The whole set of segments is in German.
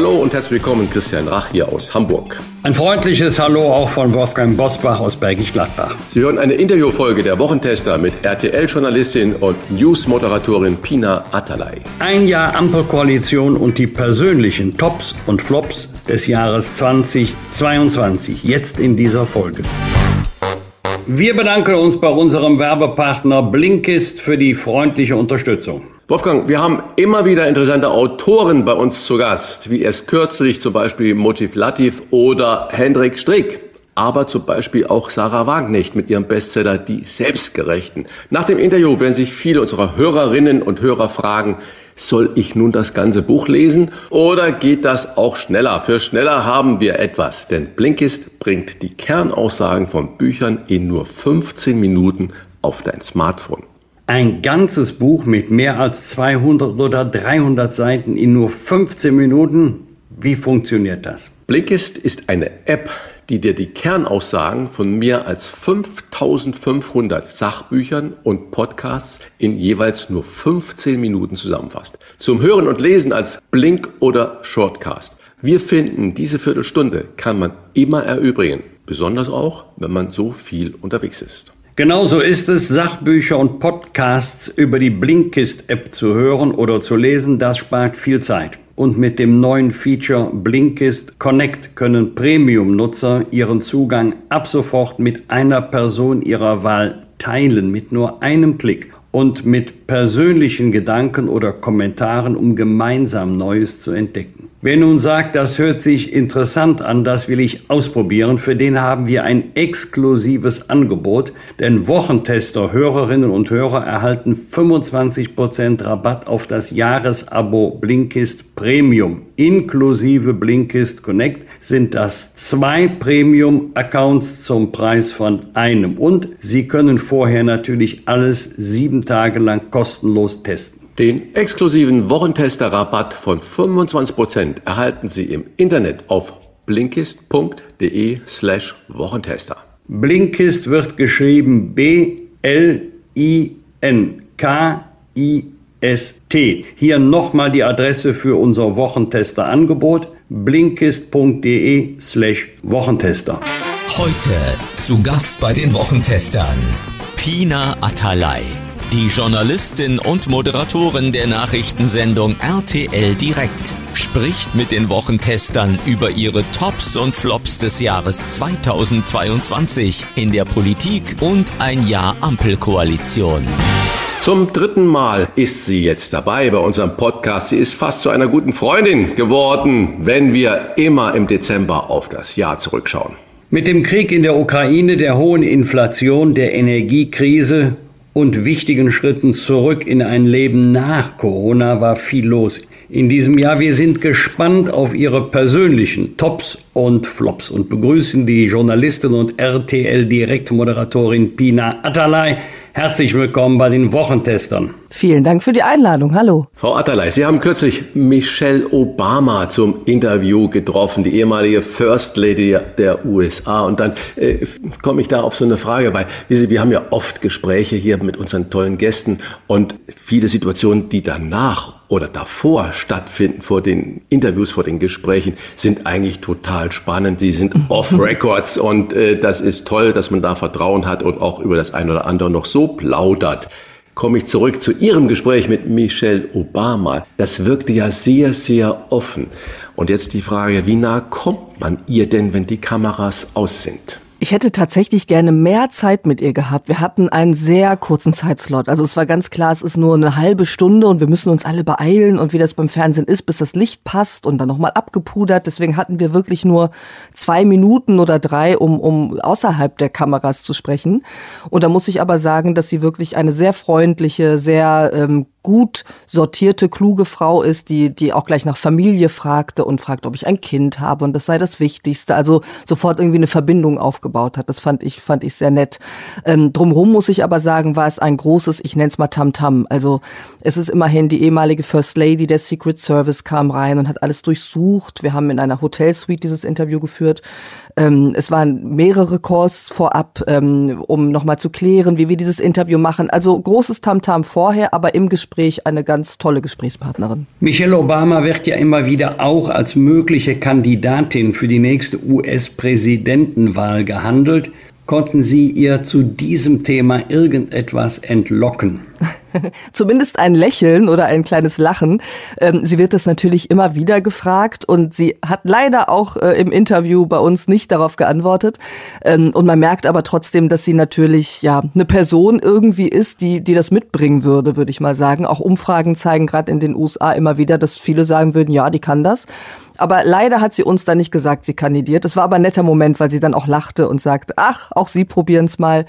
Hallo und herzlich willkommen, Christian Rach hier aus Hamburg. Ein freundliches Hallo auch von Wolfgang Bosbach aus Bergisch Gladbach. Sie hören eine Interviewfolge der Wochentester mit RTL-Journalistin und News-Moderatorin Pina Atalay. Ein Jahr Ampelkoalition und die persönlichen Tops und Flops des Jahres 2022. Jetzt in dieser Folge. Wir bedanken uns bei unserem Werbepartner Blinkist für die freundliche Unterstützung. Wolfgang, wir haben immer wieder interessante Autoren bei uns zu Gast, wie erst kürzlich zum Beispiel Motiv Latif oder Hendrik Strick. Aber zum Beispiel auch Sarah Wagenknecht mit ihrem Bestseller Die Selbstgerechten. Nach dem Interview werden sich viele unserer Hörerinnen und Hörer fragen, soll ich nun das ganze Buch lesen oder geht das auch schneller? Für schneller haben wir etwas, denn Blinkist bringt die Kernaussagen von Büchern in nur 15 Minuten auf dein Smartphone. Ein ganzes Buch mit mehr als 200 oder 300 Seiten in nur 15 Minuten. Wie funktioniert das? Blinkist ist eine App, die dir die Kernaussagen von mehr als 5500 Sachbüchern und Podcasts in jeweils nur 15 Minuten zusammenfasst. Zum Hören und Lesen als Blink oder Shortcast. Wir finden, diese Viertelstunde kann man immer erübrigen. Besonders auch, wenn man so viel unterwegs ist. Genauso ist es, Sachbücher und Podcasts über die Blinkist-App zu hören oder zu lesen. Das spart viel Zeit. Und mit dem neuen Feature Blinkist Connect können Premium-Nutzer ihren Zugang ab sofort mit einer Person ihrer Wahl teilen, mit nur einem Klick und mit persönlichen Gedanken oder Kommentaren, um gemeinsam Neues zu entdecken. Wer nun sagt, das hört sich interessant an, das will ich ausprobieren, für den haben wir ein exklusives Angebot, denn Wochentester, Hörerinnen und Hörer erhalten 25% Rabatt auf das Jahresabo Blinkist Premium. Inklusive Blinkist Connect sind das zwei Premium-Accounts zum Preis von einem und Sie können vorher natürlich alles sieben Tage lang kostenlos testen. Den exklusiven Wochentester-Rabatt von 25% erhalten Sie im Internet auf blinkist.de slash Wochentester. Blinkist wird geschrieben B-L-I-N-K-I-S-T. Hier nochmal die Adresse für unser Wochentester-Angebot blinkist.de slash Wochentester. Heute zu Gast bei den Wochentestern Pina Atalay. Die Journalistin und Moderatorin der Nachrichtensendung RTL Direkt spricht mit den Wochentestern über ihre Tops und Flops des Jahres 2022 in der Politik und ein Jahr Ampelkoalition. Zum dritten Mal ist sie jetzt dabei bei unserem Podcast. Sie ist fast zu einer guten Freundin geworden, wenn wir immer im Dezember auf das Jahr zurückschauen. Mit dem Krieg in der Ukraine, der hohen Inflation, der Energiekrise und wichtigen Schritten zurück in ein Leben nach Corona war viel los in diesem Jahr. Wir sind gespannt auf Ihre persönlichen Tops und Flops und begrüßen die Journalistin und RTL-Direktmoderatorin Pina Atalay. Herzlich willkommen bei den Wochentestern. Vielen Dank für die Einladung. Hallo. Frau Atterlei, Sie haben kürzlich Michelle Obama zum Interview getroffen, die ehemalige First Lady der USA. Und dann äh, komme ich da auf so eine Frage, weil Sie, wir haben ja oft Gespräche hier mit unseren tollen Gästen und viele Situationen, die danach oder davor stattfinden, vor den Interviews, vor den Gesprächen, sind eigentlich total spannend. Sie sind off-Records und äh, das ist toll, dass man da Vertrauen hat und auch über das eine oder andere noch so plaudert. Komme ich zurück zu Ihrem Gespräch mit Michelle Obama. Das wirkte ja sehr, sehr offen. Und jetzt die Frage, wie nah kommt man ihr denn, wenn die Kameras aus sind? Ich hätte tatsächlich gerne mehr Zeit mit ihr gehabt. Wir hatten einen sehr kurzen Zeitslot. Also es war ganz klar, es ist nur eine halbe Stunde und wir müssen uns alle beeilen und wie das beim Fernsehen ist, bis das Licht passt und dann nochmal abgepudert. Deswegen hatten wir wirklich nur zwei Minuten oder drei, um, um außerhalb der Kameras zu sprechen. Und da muss ich aber sagen, dass sie wirklich eine sehr freundliche, sehr ähm, gut sortierte, kluge Frau ist, die, die auch gleich nach Familie fragte und fragt, ob ich ein Kind habe und das sei das Wichtigste. Also sofort irgendwie eine Verbindung aufgebaut hat. Das fand ich, fand ich sehr nett. Ähm, drumherum muss ich aber sagen, war es ein großes, ich nenne es mal Tamtam. -Tam. Also es ist immerhin die ehemalige First Lady der Secret Service kam rein und hat alles durchsucht. Wir haben in einer Hotelsuite dieses Interview geführt. Ähm, es waren mehrere Calls vorab, ähm, um nochmal zu klären, wie wir dieses Interview machen. Also großes Tamtam -Tam vorher, aber im Gespräch eine ganz tolle Gesprächspartnerin. Michelle Obama wird ja immer wieder auch als mögliche Kandidatin für die nächste US-Präsidentenwahl gehandelt. Konnten Sie ihr zu diesem Thema irgendetwas entlocken? Zumindest ein Lächeln oder ein kleines Lachen. Ähm, sie wird das natürlich immer wieder gefragt und sie hat leider auch äh, im Interview bei uns nicht darauf geantwortet. Ähm, und man merkt aber trotzdem, dass sie natürlich ja eine Person irgendwie ist, die, die das mitbringen würde, würde ich mal sagen. Auch Umfragen zeigen gerade in den USA immer wieder, dass viele sagen würden, ja, die kann das. Aber leider hat sie uns dann nicht gesagt, sie kandidiert. Das war aber ein netter Moment, weil sie dann auch lachte und sagte, ach, auch Sie probieren es mal.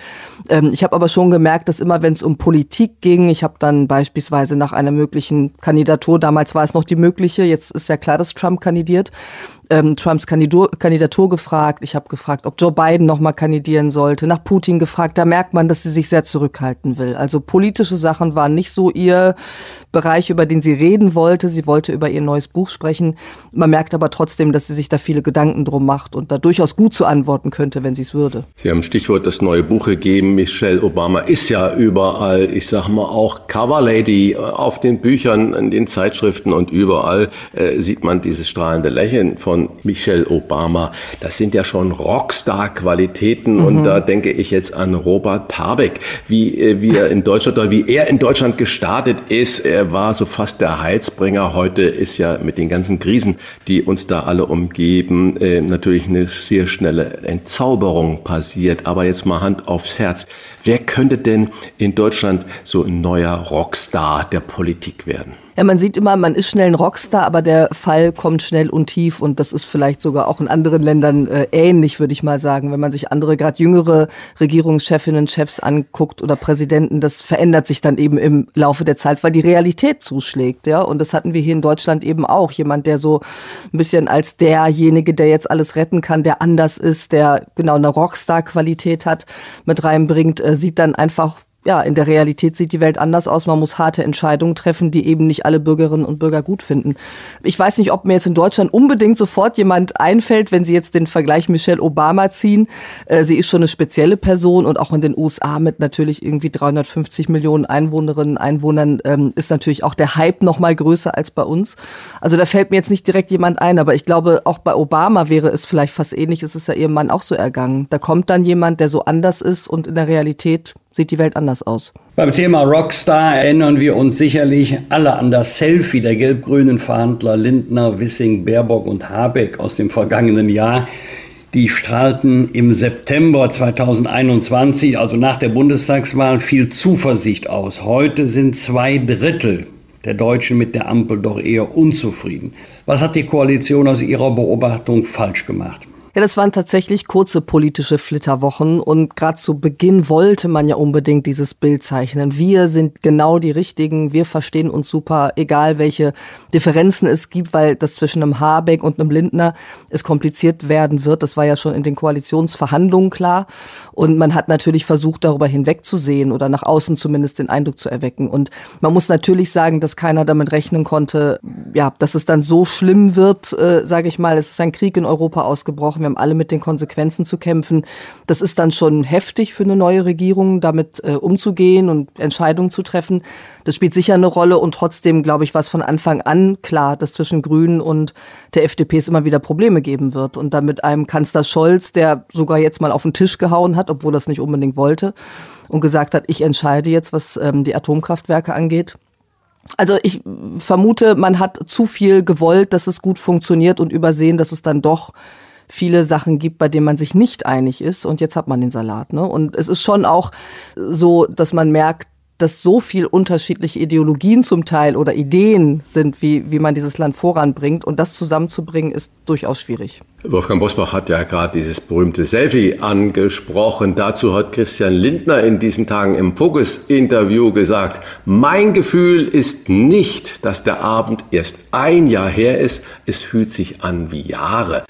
Ähm, ich habe aber schon gemerkt, dass immer, wenn es um Politik ging, ich habe dann beispielsweise nach einer möglichen Kandidatur, damals war es noch die mögliche, jetzt ist ja klar, dass Trump kandidiert, ähm, Trumps Kandidatur, Kandidatur gefragt. Ich habe gefragt, ob Joe Biden noch mal kandidieren sollte. Nach Putin gefragt. Da merkt man, dass sie sich sehr zurückhalten will. Also politische Sachen waren nicht so ihr Bereich, über den sie reden wollte. Sie wollte über ihr neues Buch sprechen. Man merkt aber trotzdem, dass sie sich da viele Gedanken drum macht und da durchaus gut zu antworten könnte, wenn sie es würde. Sie haben Stichwort das neue Buch gegeben. Michelle Obama ist ja überall, ich sag mal auch Cover Lady auf den Büchern, in den Zeitschriften und überall äh, sieht man dieses strahlende Lächeln von von Michelle Obama. Das sind ja schon Rockstar-Qualitäten mhm. und da denke ich jetzt an Robert Pabeck, wie, äh, wie er in Deutschland oder wie er in Deutschland gestartet ist. Er war so fast der Heizbringer. Heute ist ja mit den ganzen Krisen, die uns da alle umgeben, äh, natürlich eine sehr schnelle Entzauberung passiert. Aber jetzt mal Hand aufs Herz. Wer könnte denn in Deutschland so ein neuer Rockstar der Politik werden? Ja, man sieht immer, man ist schnell ein Rockstar, aber der Fall kommt schnell und tief und das ist vielleicht sogar auch in anderen Ländern äh, ähnlich, würde ich mal sagen. Wenn man sich andere, gerade jüngere Regierungschefinnen, Chefs anguckt oder Präsidenten, das verändert sich dann eben im Laufe der Zeit, weil die Realität zuschlägt, ja. Und das hatten wir hier in Deutschland eben auch. Jemand, der so ein bisschen als derjenige, der jetzt alles retten kann, der anders ist, der genau eine Rockstar-Qualität hat, mit reinbringt, äh, sieht dann einfach ja, in der Realität sieht die Welt anders aus. Man muss harte Entscheidungen treffen, die eben nicht alle Bürgerinnen und Bürger gut finden. Ich weiß nicht, ob mir jetzt in Deutschland unbedingt sofort jemand einfällt, wenn Sie jetzt den Vergleich Michelle Obama ziehen. Äh, sie ist schon eine spezielle Person und auch in den USA mit natürlich irgendwie 350 Millionen Einwohnerinnen, Einwohnern ähm, ist natürlich auch der Hype noch mal größer als bei uns. Also da fällt mir jetzt nicht direkt jemand ein, aber ich glaube, auch bei Obama wäre es vielleicht fast ähnlich. Es ist ja ihrem Mann auch so ergangen. Da kommt dann jemand, der so anders ist und in der Realität sieht die Welt anders aus. Beim Thema Rockstar erinnern wir uns sicherlich alle an das Selfie der gelb-grünen Verhandler Lindner, Wissing, Baerbock und Habeck aus dem vergangenen Jahr. Die strahlten im September 2021, also nach der Bundestagswahl, viel Zuversicht aus. Heute sind zwei Drittel der Deutschen mit der Ampel doch eher unzufrieden. Was hat die Koalition aus Ihrer Beobachtung falsch gemacht? Ja, das waren tatsächlich kurze politische Flitterwochen und gerade zu Beginn wollte man ja unbedingt dieses Bild zeichnen. Wir sind genau die Richtigen, wir verstehen uns super, egal welche Differenzen es gibt, weil das zwischen einem Habeck und einem Lindner es kompliziert werden wird. Das war ja schon in den Koalitionsverhandlungen klar und man hat natürlich versucht, darüber hinwegzusehen oder nach außen zumindest den Eindruck zu erwecken. Und man muss natürlich sagen, dass keiner damit rechnen konnte, ja, dass es dann so schlimm wird, äh, sage ich mal. Es ist ein Krieg in Europa ausgebrochen wir haben alle mit den Konsequenzen zu kämpfen. Das ist dann schon heftig für eine neue Regierung, damit äh, umzugehen und Entscheidungen zu treffen. Das spielt sicher eine Rolle und trotzdem, glaube ich, war es von Anfang an klar, dass zwischen Grünen und der FDP es immer wieder Probleme geben wird. Und dann mit einem Kanzler Scholz, der sogar jetzt mal auf den Tisch gehauen hat, obwohl es nicht unbedingt wollte, und gesagt hat, ich entscheide jetzt, was ähm, die Atomkraftwerke angeht. Also ich vermute, man hat zu viel gewollt, dass es gut funktioniert und übersehen, dass es dann doch viele Sachen gibt, bei denen man sich nicht einig ist und jetzt hat man den Salat. Ne? Und es ist schon auch so, dass man merkt, dass so viel unterschiedliche Ideologien zum Teil oder Ideen sind, wie, wie man dieses Land voranbringt. Und das zusammenzubringen, ist durchaus schwierig. Wolfgang Bosbach hat ja gerade dieses berühmte Selfie angesprochen. Dazu hat Christian Lindner in diesen Tagen im Focus-Interview gesagt, mein Gefühl ist nicht, dass der Abend erst ein Jahr her ist. Es fühlt sich an wie Jahre.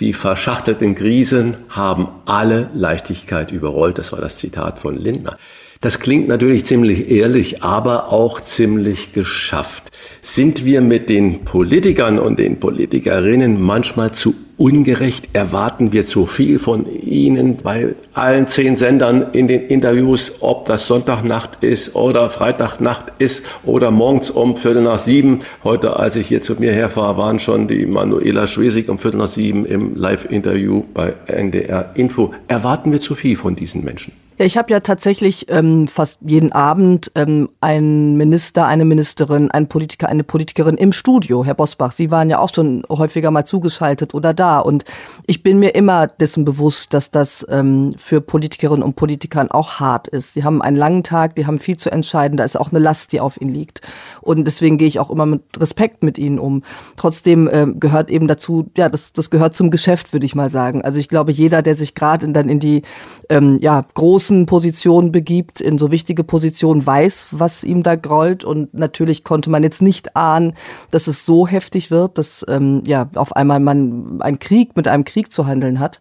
Die verschachtelten Krisen haben alle Leichtigkeit überrollt. Das war das Zitat von Lindner. Das klingt natürlich ziemlich ehrlich, aber auch ziemlich geschafft. Sind wir mit den Politikern und den Politikerinnen manchmal zu ungerecht? Erwarten wir zu viel von ihnen bei allen zehn Sendern in den Interviews, ob das Sonntagnacht ist oder Freitagnacht ist oder morgens um Viertel nach sieben? Heute, als ich hier zu mir herfahre, waren schon die Manuela Schwesig um Viertel nach sieben im Live-Interview bei NDR Info. Erwarten wir zu viel von diesen Menschen? Ja, ich habe ja tatsächlich ähm, fast jeden Abend ähm, einen Minister, eine Ministerin, einen Politiker, eine Politikerin im Studio, Herr Bosbach. Sie waren ja auch schon häufiger mal zugeschaltet oder da. Und ich bin mir immer dessen bewusst, dass das ähm, für Politikerinnen und Politikern auch hart ist. Sie haben einen langen Tag, die haben viel zu entscheiden, da ist auch eine Last, die auf ihnen liegt. Und deswegen gehe ich auch immer mit Respekt mit ihnen um. Trotzdem äh, gehört eben dazu, ja, das, das gehört zum Geschäft, würde ich mal sagen. Also ich glaube, jeder, der sich gerade dann in die ähm, ja, großen großen Positionen begibt, in so wichtige Positionen, weiß, was ihm da grollt. Und natürlich konnte man jetzt nicht ahnen, dass es so heftig wird, dass ähm, ja auf einmal man einen Krieg mit einem Krieg zu handeln hat.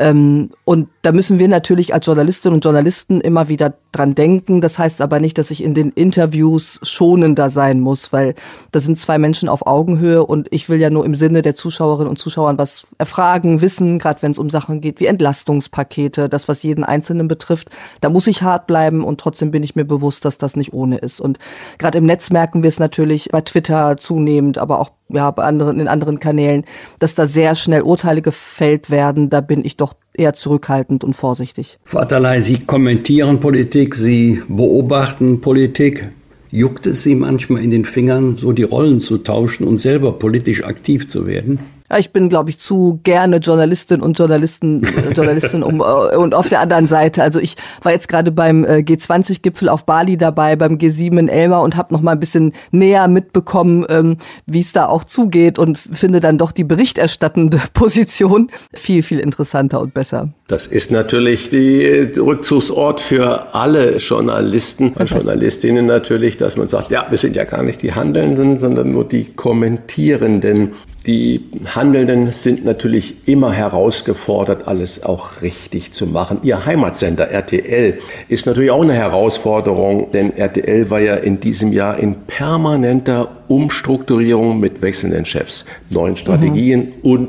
Ähm, und da müssen wir natürlich als Journalistinnen und Journalisten immer wieder dran denken. Das heißt aber nicht, dass ich in den Interviews schonender sein muss, weil da sind zwei Menschen auf Augenhöhe und ich will ja nur im Sinne der Zuschauerinnen und Zuschauern was erfragen, wissen, gerade wenn es um Sachen geht wie Entlastungspakete, das, was jeden Einzelnen betrifft. Da muss ich hart bleiben und trotzdem bin ich mir bewusst, dass das nicht ohne ist. Und gerade im Netz merken wir es natürlich bei Twitter zunehmend, aber auch ja, bei anderen, in anderen Kanälen, dass da sehr schnell Urteile gefällt werden, da bin ich doch eher zurückhaltend und vorsichtig. Atalay, Sie kommentieren Politik, Sie beobachten Politik. Juckt es Sie manchmal in den Fingern, so die Rollen zu tauschen und selber politisch aktiv zu werden? Ja, ich bin, glaube ich, zu gerne Journalistin und Journalisten, äh, Journalistin um, äh, und auf der anderen Seite. Also ich war jetzt gerade beim äh, G20-Gipfel auf Bali dabei, beim G7 in Elmar und habe noch mal ein bisschen näher mitbekommen, ähm, wie es da auch zugeht und finde dann doch die berichterstattende Position viel, viel interessanter und besser. Das ist natürlich die Rückzugsort für alle Journalisten und Journalistinnen natürlich, dass man sagt, ja, wir sind ja gar nicht die Handelnden, sondern nur die Kommentierenden. Die Handelnden sind natürlich immer herausgefordert, alles auch richtig zu machen. Ihr Heimatsender RTL ist natürlich auch eine Herausforderung, denn RTL war ja in diesem Jahr in permanenter Umstrukturierung mit wechselnden Chefs, neuen Strategien mhm. und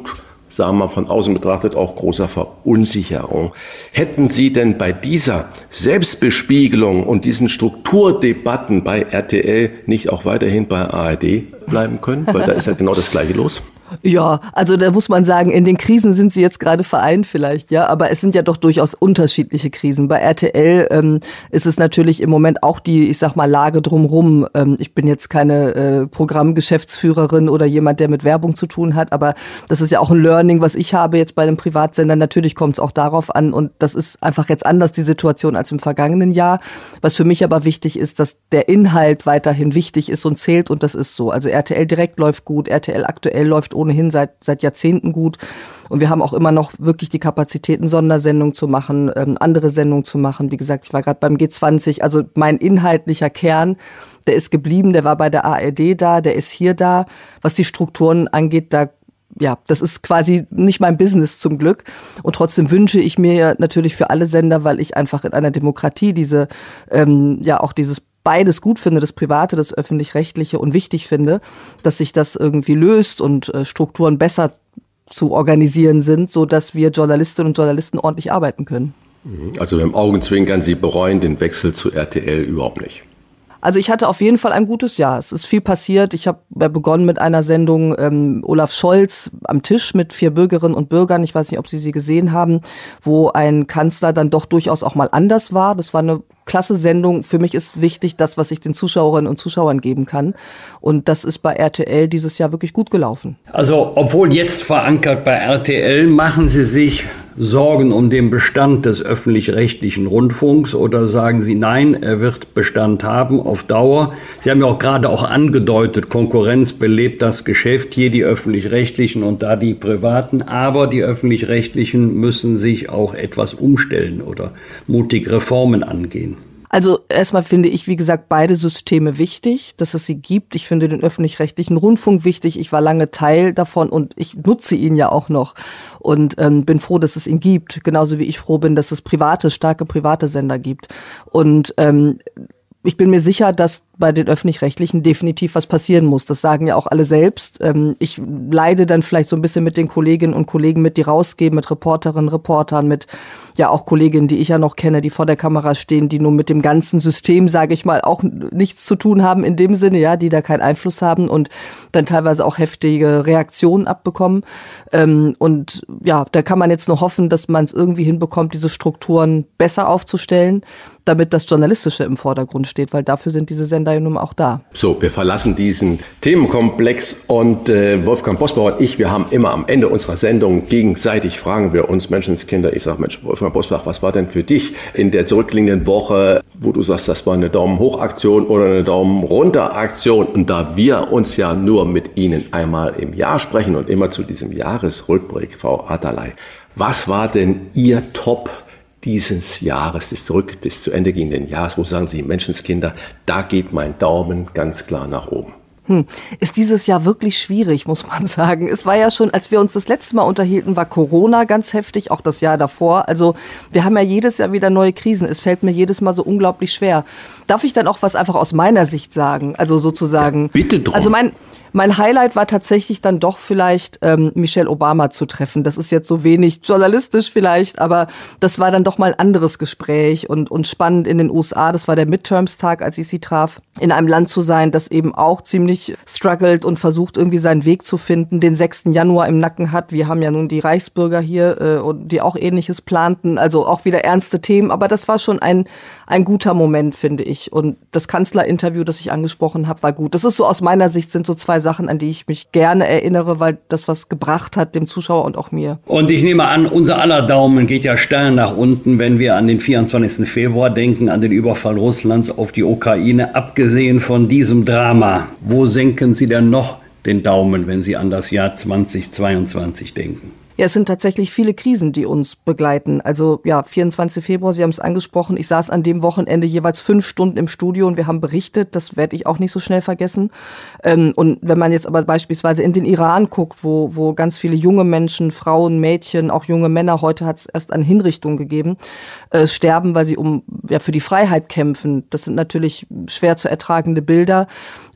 sagen wir von außen betrachtet, auch großer Verunsicherung. Hätten Sie denn bei dieser Selbstbespiegelung und diesen Strukturdebatten bei RTL nicht auch weiterhin bei ARD bleiben können? Weil da ist ja genau das Gleiche los. Ja, also da muss man sagen, in den Krisen sind sie jetzt gerade vereint vielleicht, ja, aber es sind ja doch durchaus unterschiedliche Krisen. Bei RTL ähm, ist es natürlich im Moment auch die, ich sag mal, Lage drumrum. Ähm, ich bin jetzt keine äh, Programmgeschäftsführerin oder jemand, der mit Werbung zu tun hat, aber das ist ja auch ein Learning, was ich habe jetzt bei einem Privatsender. Natürlich kommt es auch darauf an und das ist einfach jetzt anders die Situation als im vergangenen Jahr. Was für mich aber wichtig ist, dass der Inhalt weiterhin wichtig ist und zählt und das ist so. Also RTL direkt läuft gut, RTL aktuell läuft ohnehin seit, seit Jahrzehnten gut. Und wir haben auch immer noch wirklich die Kapazitäten, Sondersendungen zu machen, ähm, andere Sendungen zu machen. Wie gesagt, ich war gerade beim G20. Also mein inhaltlicher Kern, der ist geblieben, der war bei der ARD da, der ist hier da. Was die Strukturen angeht, da ja, das ist quasi nicht mein Business zum Glück. Und trotzdem wünsche ich mir natürlich für alle Sender, weil ich einfach in einer Demokratie diese, ähm, ja, auch dieses beides gut finde, das Private, das Öffentlich-Rechtliche und wichtig finde, dass sich das irgendwie löst und äh, Strukturen besser zu organisieren sind, so dass wir Journalistinnen und Journalisten ordentlich arbeiten können. Also im Augenzwinkern, Sie bereuen den Wechsel zu RTL überhaupt nicht. Also ich hatte auf jeden Fall ein gutes Jahr. Es ist viel passiert. Ich habe begonnen mit einer Sendung ähm, Olaf Scholz am Tisch mit vier Bürgerinnen und Bürgern. Ich weiß nicht, ob Sie sie gesehen haben, wo ein Kanzler dann doch durchaus auch mal anders war. Das war eine klasse Sendung. Für mich ist wichtig das, was ich den Zuschauerinnen und Zuschauern geben kann. Und das ist bei RTL dieses Jahr wirklich gut gelaufen. Also obwohl jetzt verankert bei RTL, machen Sie sich Sorgen um den Bestand des öffentlich-rechtlichen Rundfunks oder sagen Sie nein, er wird Bestand haben auf Dauer? Sie haben ja auch gerade auch angedeutet, Konkurrenz belebt das Geschäft, hier die öffentlich-rechtlichen und da die privaten, aber die öffentlich-rechtlichen müssen sich auch etwas umstellen oder mutig Reformen angehen. Also erstmal finde ich, wie gesagt, beide Systeme wichtig, dass es sie gibt. Ich finde den öffentlich-rechtlichen Rundfunk wichtig. Ich war lange Teil davon und ich nutze ihn ja auch noch und ähm, bin froh, dass es ihn gibt. Genauso wie ich froh bin, dass es private, starke private Sender gibt. Und ähm, ich bin mir sicher, dass bei den öffentlich-rechtlichen definitiv was passieren muss. Das sagen ja auch alle selbst. Ähm, ich leide dann vielleicht so ein bisschen mit den Kolleginnen und Kollegen mit, die rausgehen, mit Reporterinnen, Reportern, mit ja auch Kolleginnen, die ich ja noch kenne, die vor der Kamera stehen, die nur mit dem ganzen System, sage ich mal, auch nichts zu tun haben in dem Sinne, ja, die da keinen Einfluss haben und dann teilweise auch heftige Reaktionen abbekommen. Ähm, und ja, da kann man jetzt nur hoffen, dass man es irgendwie hinbekommt, diese Strukturen besser aufzustellen, damit das Journalistische im Vordergrund steht, weil dafür sind diese Sender ja nun auch da. So, wir verlassen diesen Themenkomplex und äh, Wolfgang Bosbauer und ich, wir haben immer am Ende unserer Sendung gegenseitig fragen wir uns Menschenskinder. Ich sage, Mensch, Wolfgang, Bosbach, was war denn für dich in der zurückliegenden Woche, wo du sagst, das war eine Daumen hoch Aktion oder eine Daumen runter Aktion? Und da wir uns ja nur mit Ihnen einmal im Jahr sprechen und immer zu diesem Jahresrückblick, Frau Atalay, was war denn Ihr Top dieses Jahres, des zurück, des zu Ende gehenden Jahres, wo sagen Sie, Menschenskinder, da geht mein Daumen ganz klar nach oben? Hm. Ist dieses Jahr wirklich schwierig, muss man sagen. Es war ja schon, als wir uns das letzte Mal unterhielten, war Corona ganz heftig, auch das Jahr davor. Also wir haben ja jedes Jahr wieder neue Krisen. Es fällt mir jedes Mal so unglaublich schwer. Darf ich dann auch was einfach aus meiner Sicht sagen? Also sozusagen. Ja, bitte drum. Also mein, mein Highlight war tatsächlich dann doch vielleicht ähm, Michelle Obama zu treffen. Das ist jetzt so wenig journalistisch vielleicht, aber das war dann doch mal ein anderes Gespräch und, und spannend in den USA. Das war der Midterms-Tag, als ich sie traf, in einem Land zu sein, das eben auch ziemlich struggelt und versucht irgendwie seinen Weg zu finden, den 6. Januar im Nacken hat. Wir haben ja nun die Reichsbürger hier, äh, die auch ähnliches planten, also auch wieder ernste Themen, aber das war schon ein, ein guter Moment, finde ich. Und das Kanzlerinterview, das ich angesprochen habe, war gut. Das ist so aus meiner Sicht sind so zwei Sachen, an die ich mich gerne erinnere, weil das was gebracht hat dem Zuschauer und auch mir. Und ich nehme an, unser aller Daumen geht ja steil nach unten, wenn wir an den 24. Februar denken, an den Überfall Russlands auf die Ukraine. Abgesehen von diesem Drama, wo senken Sie denn noch den Daumen, wenn Sie an das Jahr 2022 denken? Ja, es sind tatsächlich viele Krisen, die uns begleiten. Also ja, 24. Februar, Sie haben es angesprochen. Ich saß an dem Wochenende jeweils fünf Stunden im Studio und wir haben berichtet. Das werde ich auch nicht so schnell vergessen. Ähm, und wenn man jetzt aber beispielsweise in den Iran guckt, wo, wo ganz viele junge Menschen, Frauen, Mädchen, auch junge Männer, heute hat es erst eine Hinrichtung gegeben, äh, sterben, weil sie um ja für die Freiheit kämpfen. Das sind natürlich schwer zu ertragende Bilder,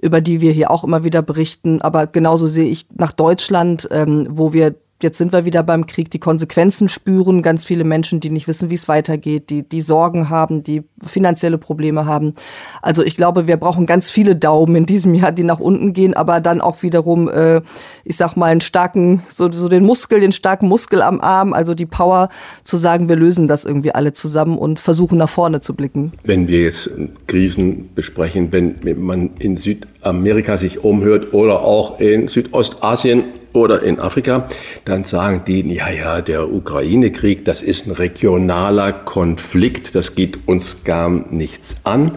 über die wir hier auch immer wieder berichten. Aber genauso sehe ich nach Deutschland, ähm, wo wir jetzt sind wir wieder beim Krieg, die Konsequenzen spüren, ganz viele Menschen, die nicht wissen, wie es weitergeht, die, die Sorgen haben, die finanzielle Probleme haben. Also ich glaube, wir brauchen ganz viele Daumen in diesem Jahr, die nach unten gehen, aber dann auch wiederum, äh, ich sag mal, einen starken, so, so den Muskel, den starken Muskel am Arm, also die Power zu sagen, wir lösen das irgendwie alle zusammen und versuchen nach vorne zu blicken. Wenn wir jetzt Krisen besprechen, wenn man in Südamerika sich umhört oder auch in Südostasien, oder in Afrika, dann sagen die, ja, ja, der Ukraine-Krieg, das ist ein regionaler Konflikt, das geht uns gar nichts an.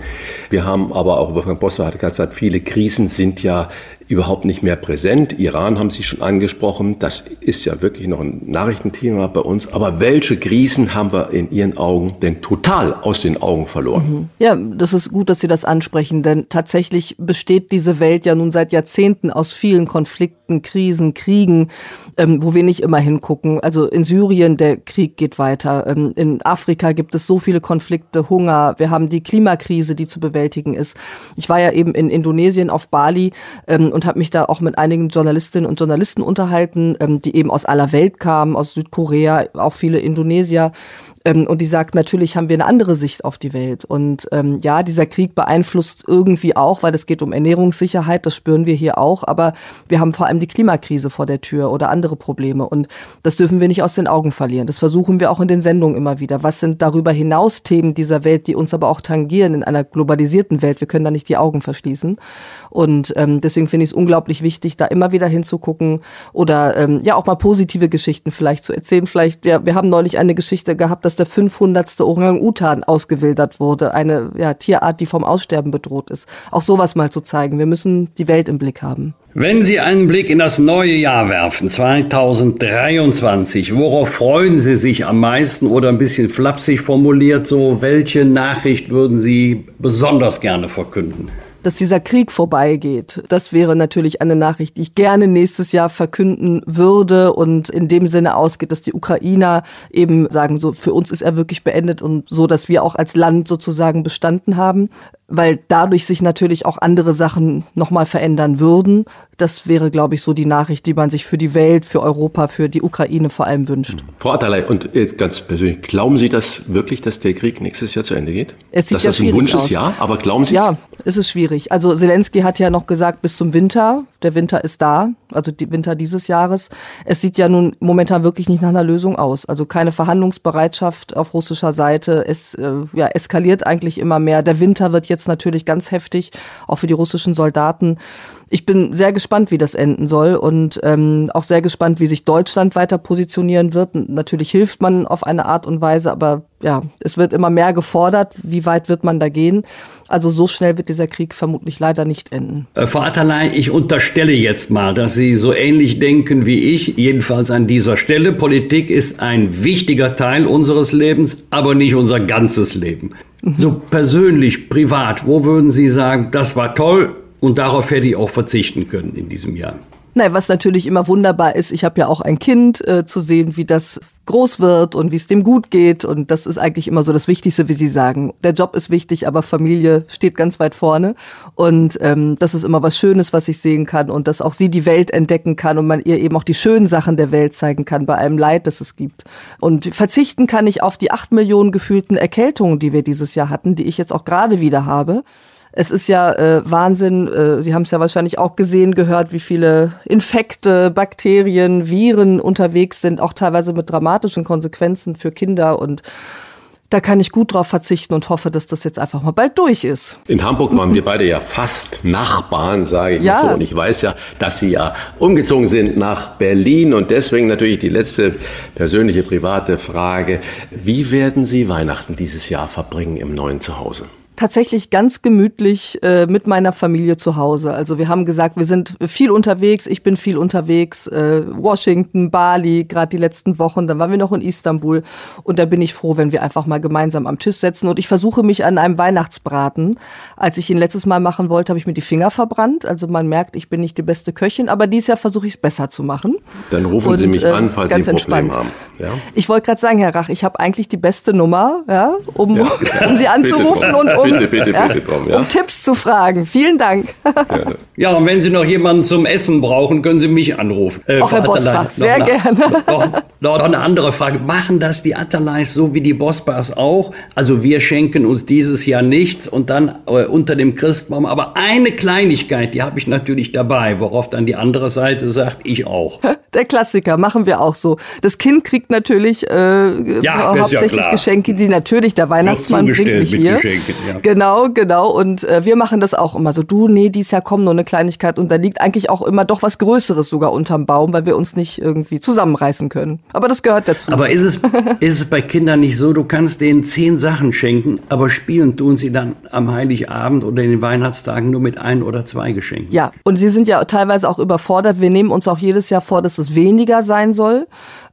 Wir haben aber auch, Wolfgang Bosser hat gesagt, viele Krisen sind ja überhaupt nicht mehr präsent. Iran haben Sie schon angesprochen. Das ist ja wirklich noch ein Nachrichtenthema bei uns. Aber welche Krisen haben wir in Ihren Augen denn total aus den Augen verloren? Mhm. Ja, das ist gut, dass Sie das ansprechen, denn tatsächlich besteht diese Welt ja nun seit Jahrzehnten aus vielen Konflikten, Krisen, Kriegen, ähm, wo wir nicht immer hingucken. Also in Syrien, der Krieg geht weiter. Ähm, in Afrika gibt es so viele Konflikte, Hunger. Wir haben die Klimakrise, die zu bewältigen ist. Ich war ja eben in Indonesien auf Bali ähm, und habe mich da auch mit einigen Journalistinnen und Journalisten unterhalten, ähm, die eben aus aller Welt kamen, aus Südkorea, auch viele Indonesier Ähm, und die sagt, natürlich haben wir eine andere Sicht auf die Welt. Und ähm, ja, dieser Krieg beeinflusst irgendwie auch, weil es geht um Ernährungssicherheit, das spüren wir hier auch, aber wir haben vor allem die Klimakrise vor der Tür oder andere Probleme. Und das dürfen wir nicht aus den Augen verlieren. Das versuchen wir auch in den Sendungen immer wieder. Was sind darüber hinaus Themen dieser Welt, die uns aber auch tangieren in einer globalisierten Welt? Wir können da nicht die Augen verschließen. Und ähm, deswegen finde ich es unglaublich wichtig, da immer wieder hinzugucken oder ähm, ja auch mal positive Geschichten vielleicht zu erzählen. Vielleicht, ja, wir haben neulich eine Geschichte gehabt, dass der 500. Orang-Utan ausgewildert wurde, eine ja, Tierart, die vom Aussterben bedroht ist. Auch sowas mal zu zeigen. Wir müssen die Welt im Blick haben. Wenn Sie einen Blick in das neue Jahr werfen, 2023, worauf freuen Sie sich am meisten oder ein bisschen flapsig formuliert, so welche Nachricht würden Sie besonders gerne verkünden? Dass dieser Krieg vorbeigeht. Das wäre natürlich eine Nachricht, die ich gerne nächstes Jahr verkünden würde und in dem Sinne ausgeht, dass die Ukrainer eben sagen, so für uns ist er wirklich beendet und so, dass wir auch als Land sozusagen bestanden haben weil dadurch sich natürlich auch andere Sachen nochmal verändern würden. Das wäre, glaube ich, so die Nachricht, die man sich für die Welt, für Europa, für die Ukraine vor allem wünscht. Frau Atalay, und ganz persönlich, glauben Sie das wirklich, dass der Krieg nächstes Jahr zu Ende geht? Es sieht dass ja das ein Wunsch ist, ja, aber glauben Sie es? Ja, es ist schwierig. Also Zelensky hat ja noch gesagt, bis zum Winter. Der Winter ist da, also die Winter dieses Jahres. Es sieht ja nun momentan wirklich nicht nach einer Lösung aus. Also keine Verhandlungsbereitschaft auf russischer Seite. Es äh, ja, eskaliert eigentlich immer mehr. Der Winter wird jetzt natürlich ganz heftig, auch für die russischen Soldaten ich bin sehr gespannt, wie das enden soll und ähm, auch sehr gespannt, wie sich Deutschland weiter positionieren wird. Natürlich hilft man auf eine Art und Weise, aber ja, es wird immer mehr gefordert. Wie weit wird man da gehen? Also so schnell wird dieser Krieg vermutlich leider nicht enden. Äh, Frau Atterlei, ich unterstelle jetzt mal, dass Sie so ähnlich denken wie ich, jedenfalls an dieser Stelle. Politik ist ein wichtiger Teil unseres Lebens, aber nicht unser ganzes Leben. So persönlich, privat, wo würden Sie sagen, das war toll, und darauf hätte ich auch verzichten können in diesem Jahr. Nein, was natürlich immer wunderbar ist, ich habe ja auch ein Kind, äh, zu sehen, wie das groß wird und wie es dem gut geht. Und das ist eigentlich immer so das Wichtigste, wie Sie sagen. Der Job ist wichtig, aber Familie steht ganz weit vorne. Und ähm, das ist immer was Schönes, was ich sehen kann und dass auch sie die Welt entdecken kann und man ihr eben auch die schönen Sachen der Welt zeigen kann, bei allem Leid, das es gibt. Und verzichten kann ich auf die acht Millionen gefühlten Erkältungen, die wir dieses Jahr hatten, die ich jetzt auch gerade wieder habe. Es ist ja äh, Wahnsinn, äh, Sie haben es ja wahrscheinlich auch gesehen, gehört, wie viele Infekte, Bakterien, Viren unterwegs sind, auch teilweise mit dramatischen Konsequenzen für Kinder und da kann ich gut drauf verzichten und hoffe, dass das jetzt einfach mal bald durch ist. In Hamburg waren wir beide ja fast Nachbarn, sage ich ja. so. Und ich weiß ja, dass Sie ja umgezogen sind nach Berlin. Und deswegen natürlich die letzte persönliche, private Frage. Wie werden Sie Weihnachten dieses Jahr verbringen im neuen Zuhause? Tatsächlich ganz gemütlich äh, mit meiner Familie zu Hause. Also wir haben gesagt, wir sind viel unterwegs, ich bin viel unterwegs, äh, Washington, Bali, gerade die letzten Wochen, dann waren wir noch in Istanbul und da bin ich froh, wenn wir einfach mal gemeinsam am Tisch setzen und ich versuche mich an einem Weihnachtsbraten. Als ich ihn letztes Mal machen wollte, habe ich mir die Finger verbrannt. Also man merkt, ich bin nicht die beste Köchin, aber dieses Jahr versuche ich es besser zu machen. Dann rufen und, Sie mich äh, an, falls Sie ein Problem entspannt. haben. Ja? Ich wollte gerade sagen, Herr Rach, ich habe eigentlich die beste Nummer, ja, um, ja, um Sie anzurufen und um bitte, bitte, ja, bitte drum, ja. um Tipps zu fragen. Vielen Dank. Ja, und wenn Sie noch jemanden zum Essen brauchen, können Sie mich anrufen. Äh, Auch Herr Bosbach, sehr eine, gerne. Noch, noch, eine andere Frage. Machen das die Atterleis so wie die Bosbachs auch? Also wir schenken uns dieses Jahr nichts und dann äh, unter dem Christbaum. Aber eine Kleinigkeit, die habe ich natürlich dabei, worauf dann die andere Seite sagt, ich auch. Der Klassiker, machen wir auch so. Das Kind kriegt natürlich äh, ja, hauptsächlich ja Geschenke, die natürlich der Weihnachtsmann bringt, nicht wir. Ja. Genau, genau. Und äh, wir machen das auch immer so. Du, nee, dies Jahr kommt nur eine Kleinigkeit und da liegt eigentlich auch immer doch was Größeres sogar unterm Baum, weil wir uns nicht irgendwie zusammenreißen können. Aber das gehört dazu. Aber ist es, ist es bei Kindern nicht so, du kannst denen zehn Sachen schenken, aber spielen tun sie dann am Heiligabend oder in den Weihnachtstagen nur mit ein oder zwei Geschenken? Ja, und sie sind ja teilweise auch überfordert. Wir nehmen uns auch jedes Jahr vor, dass es weniger sein soll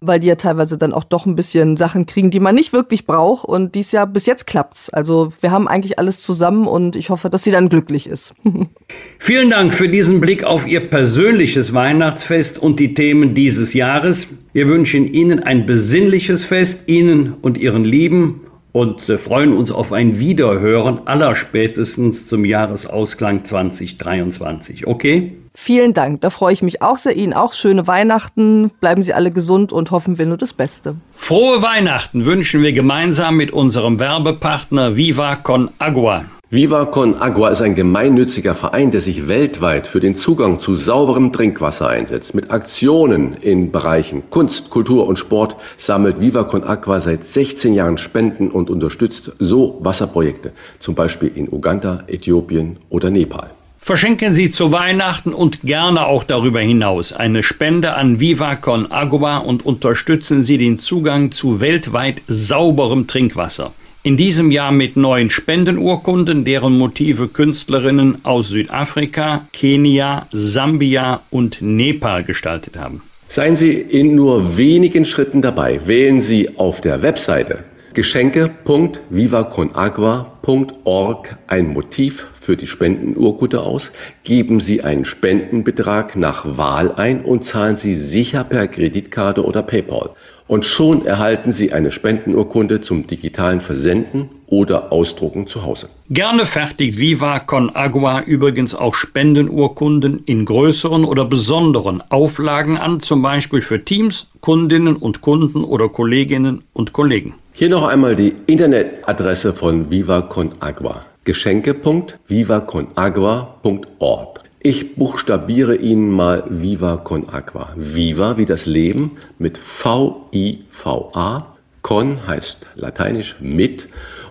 weil die ja teilweise dann auch doch ein bisschen Sachen kriegen, die man nicht wirklich braucht. Und dies Jahr bis jetzt klappt's. Also wir haben eigentlich alles zusammen und ich hoffe, dass sie dann glücklich ist. Vielen Dank für diesen Blick auf Ihr persönliches Weihnachtsfest und die Themen dieses Jahres. Wir wünschen Ihnen ein besinnliches Fest, Ihnen und Ihren Lieben und äh, freuen uns auf ein Wiederhören aller spätestens zum Jahresausklang 2023. Okay? Vielen Dank, da freue ich mich auch sehr. Ihnen auch schöne Weihnachten. Bleiben Sie alle gesund und hoffen wir nur das Beste. Frohe Weihnachten wünschen wir gemeinsam mit unserem Werbepartner Viva Con Agua. Viva Con Agua ist ein gemeinnütziger Verein, der sich weltweit für den Zugang zu sauberem Trinkwasser einsetzt. Mit Aktionen in Bereichen Kunst, Kultur und Sport sammelt Viva Con Agua seit 16 Jahren Spenden und unterstützt so Wasserprojekte, zum Beispiel in Uganda, Äthiopien oder Nepal. Verschenken Sie zu Weihnachten und gerne auch darüber hinaus eine Spende an Viva Con Agua und unterstützen Sie den Zugang zu weltweit sauberem Trinkwasser. In diesem Jahr mit neuen Spendenurkunden, deren Motive Künstlerinnen aus Südafrika, Kenia, Sambia und Nepal gestaltet haben. Seien Sie in nur wenigen Schritten dabei. Wählen Sie auf der Webseite geschenke.vivaconagua.org ein Motiv für die Spendenurkunde aus, geben Sie einen Spendenbetrag nach Wahl ein und zahlen Sie sicher per Kreditkarte oder PayPal. Und schon erhalten Sie eine Spendenurkunde zum digitalen Versenden oder Ausdrucken zu Hause. Gerne fertigt Viva Con Agua übrigens auch Spendenurkunden in größeren oder besonderen Auflagen an, zum Beispiel für Teams, Kundinnen und Kunden oder Kolleginnen und Kollegen. Hier noch einmal die Internetadresse von Viva Con Agua geschenke.vivaconagua.org. Ich buchstabiere Ihnen mal Viva Con Agua. Viva wie das Leben mit V-I-V-A. Con heißt lateinisch mit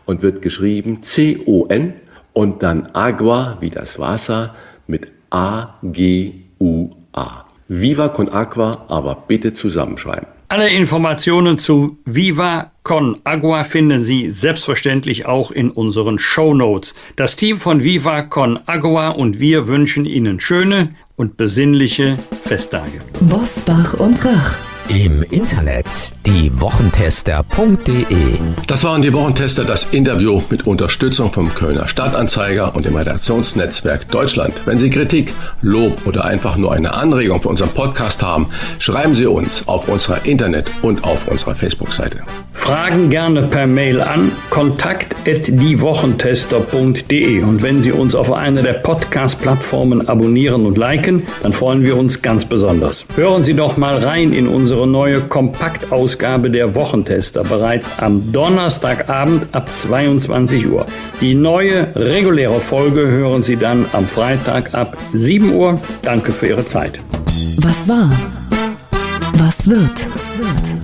und wird geschrieben C-O-N und dann Agua wie das Wasser mit A-G-U-A. Viva Con Agua, aber bitte zusammenschreiben. Alle Informationen zu Viva Con Agua finden Sie selbstverständlich auch in unseren Show Notes. Das Team von Viva Con Agua und wir wünschen Ihnen schöne und besinnliche Festtage. Bosbach und Rach. Im Internet diewochentester.de Das waren die Wochentester, das Interview mit Unterstützung vom Kölner Stadtanzeiger und dem Redaktionsnetzwerk Deutschland. Wenn Sie Kritik, Lob oder einfach nur eine Anregung für unseren Podcast haben, schreiben Sie uns auf unserer Internet- und auf unserer Facebook-Seite. Fragen gerne per Mail an kontakt@diewochentester.de und wenn Sie uns auf einer der Podcast-Plattformen abonnieren und liken, dann freuen wir uns ganz besonders. Hören Sie doch mal rein in unsere neue Kompaktausgabe der Wochentester bereits am Donnerstagabend ab 22 Uhr. Die neue reguläre Folge hören Sie dann am Freitag ab 7 Uhr. Danke für Ihre Zeit. Was war? Was wird?